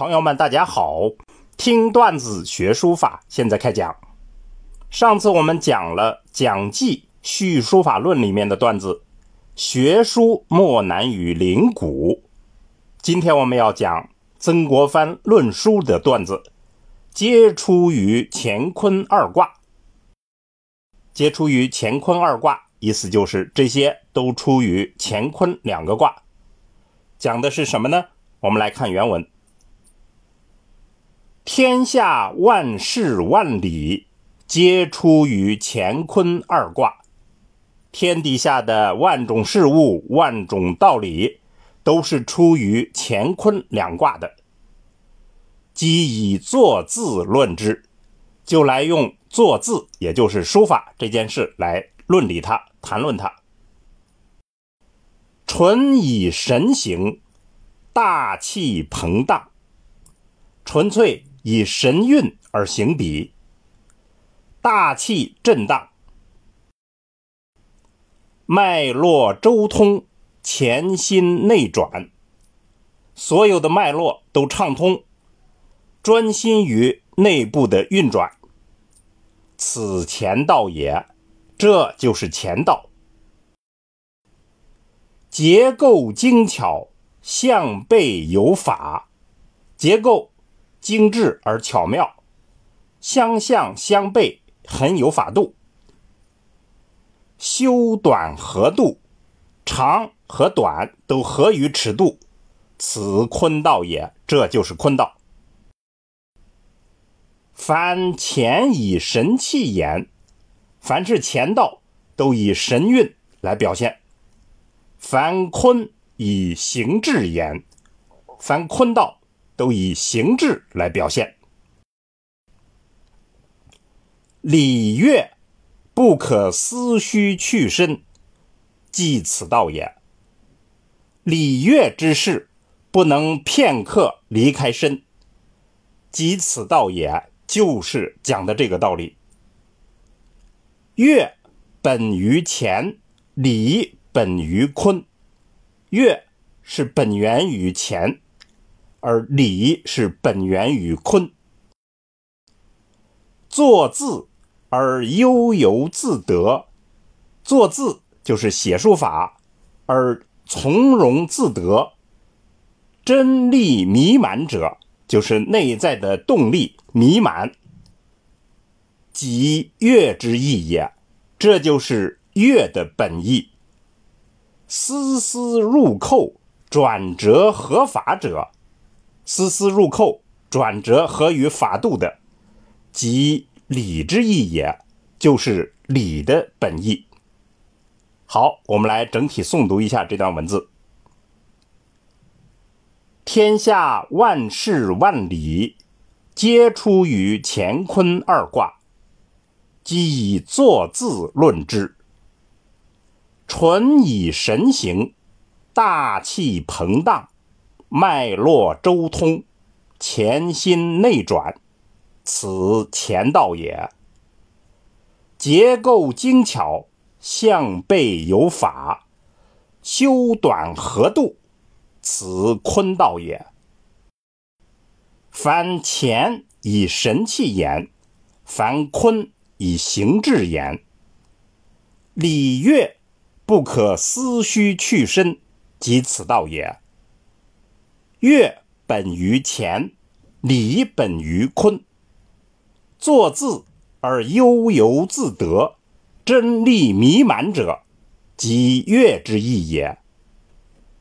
朋友们，大家好！听段子学书法，现在开讲。上次我们讲了《讲记续书法论》里面的段子，“学书莫难于灵骨”。今天我们要讲曾国藩论书的段子，皆出于乾坤二卦。皆出于乾坤二卦，意思就是这些都出于乾坤两个卦。讲的是什么呢？我们来看原文。天下万事万理，皆出于乾坤二卦。天底下的万种事物、万种道理，都是出于乾坤两卦的。即以作字论之，就来用作字，也就是书法这件事来论理它、谈论它。纯以神行，大气膨荡，纯粹。以神韵而行笔，大气震荡，脉络周通，潜心内转，所有的脉络都畅通，专心于内部的运转。此乾道也，这就是乾道。结构精巧，向背有法，结构。精致而巧妙，相向相背，很有法度。修短合度，长和短都合于尺度，此坤道也。这就是坤道。凡乾以神气言，凡是乾道都以神韵来表现；凡坤以形制言，凡坤道。都以形制来表现。礼乐不可思虚去身，即此道也。礼乐之事不能片刻离开身，即此道也，就是讲的这个道理。乐本于乾，礼本于坤。乐是本源于乾。而礼是本源于坤，作字而悠游自得，作字就是写书法，而从容自得，真力弥满者，就是内在的动力弥满，即乐之意也。这就是乐的本意。丝丝入扣，转折合法者。丝丝入扣，转折合于法度的，即礼之意也，就是礼的本意。好，我们来整体诵读一下这段文字：天下万事万理，皆出于乾坤二卦。即以坐字论之，纯以神行，大气膨荡。脉络周通，潜心内转，此乾道也。结构精巧，向背有法，修短合度，此坤道也。凡乾以神气言，凡坤以形制言。礼乐不可思虚去身，即此道也。乐本于乾，礼本于坤。作字而悠游自得，真力弥满者，即乐之意也。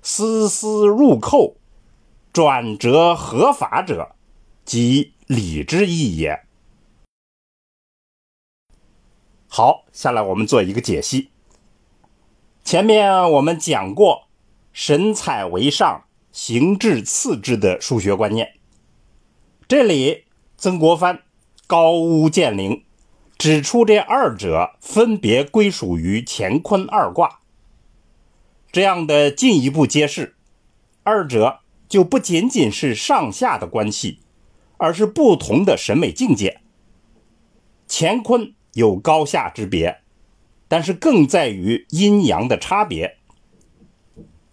丝丝入扣，转折合法者，即礼之意也。好，下来我们做一个解析。前面我们讲过，神采为上。形制次之的数学观念，这里曾国藩高屋建瓴，指出这二者分别归属于乾坤二卦。这样的进一步揭示，二者就不仅仅是上下的关系，而是不同的审美境界。乾坤有高下之别，但是更在于阴阳的差别。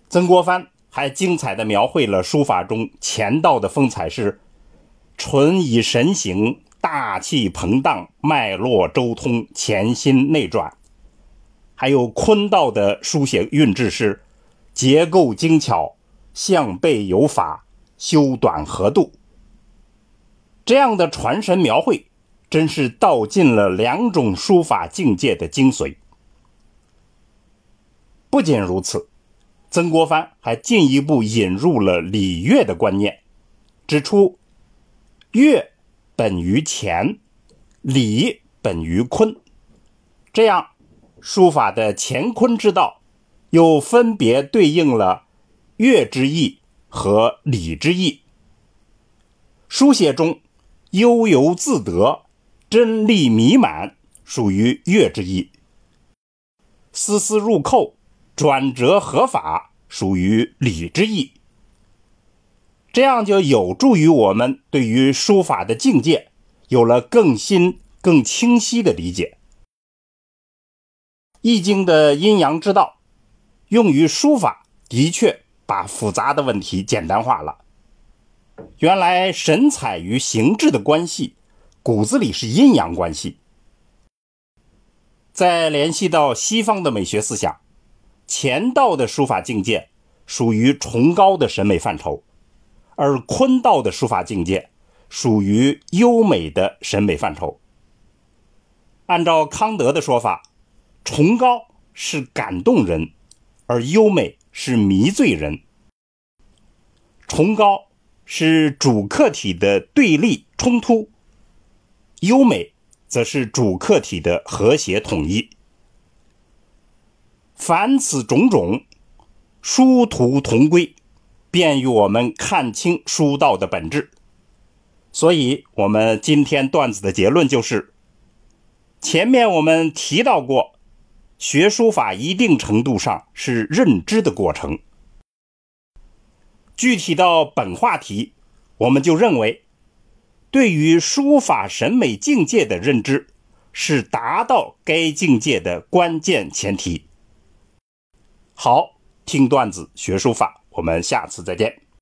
曾国藩。还精彩的描绘了书法中乾道的风采是纯以神形，大气膨荡，脉络周通，潜心内转；还有坤道的书写韵致是结构精巧，向背有法，修短合度。这样的传神描绘，真是道尽了两种书法境界的精髓。不仅如此。曾国藩还进一步引入了礼乐的观念，指出乐本于乾，礼本于坤，这样书法的乾坤之道又分别对应了乐之意和礼之意。书写中悠游自得、真力弥满，属于乐之意；丝丝入扣。转折合法属于礼之意，这样就有助于我们对于书法的境界有了更新、更清晰的理解。《易经》的阴阳之道用于书法，的确把复杂的问题简单化了。原来神采与形制的关系，骨子里是阴阳关系。再联系到西方的美学思想。乾道的书法境界属于崇高的审美范畴，而坤道的书法境界属于优美的审美范畴。按照康德的说法，崇高是感动人，而优美是迷醉人。崇高是主客体的对立冲突，优美则是主客体的和谐统一。凡此种种，殊途同归，便于我们看清书道的本质。所以，我们今天段子的结论就是：前面我们提到过，学书法一定程度上是认知的过程。具体到本话题，我们就认为，对于书法审美境界的认知，是达到该境界的关键前提。好，听段子学书法，我们下次再见。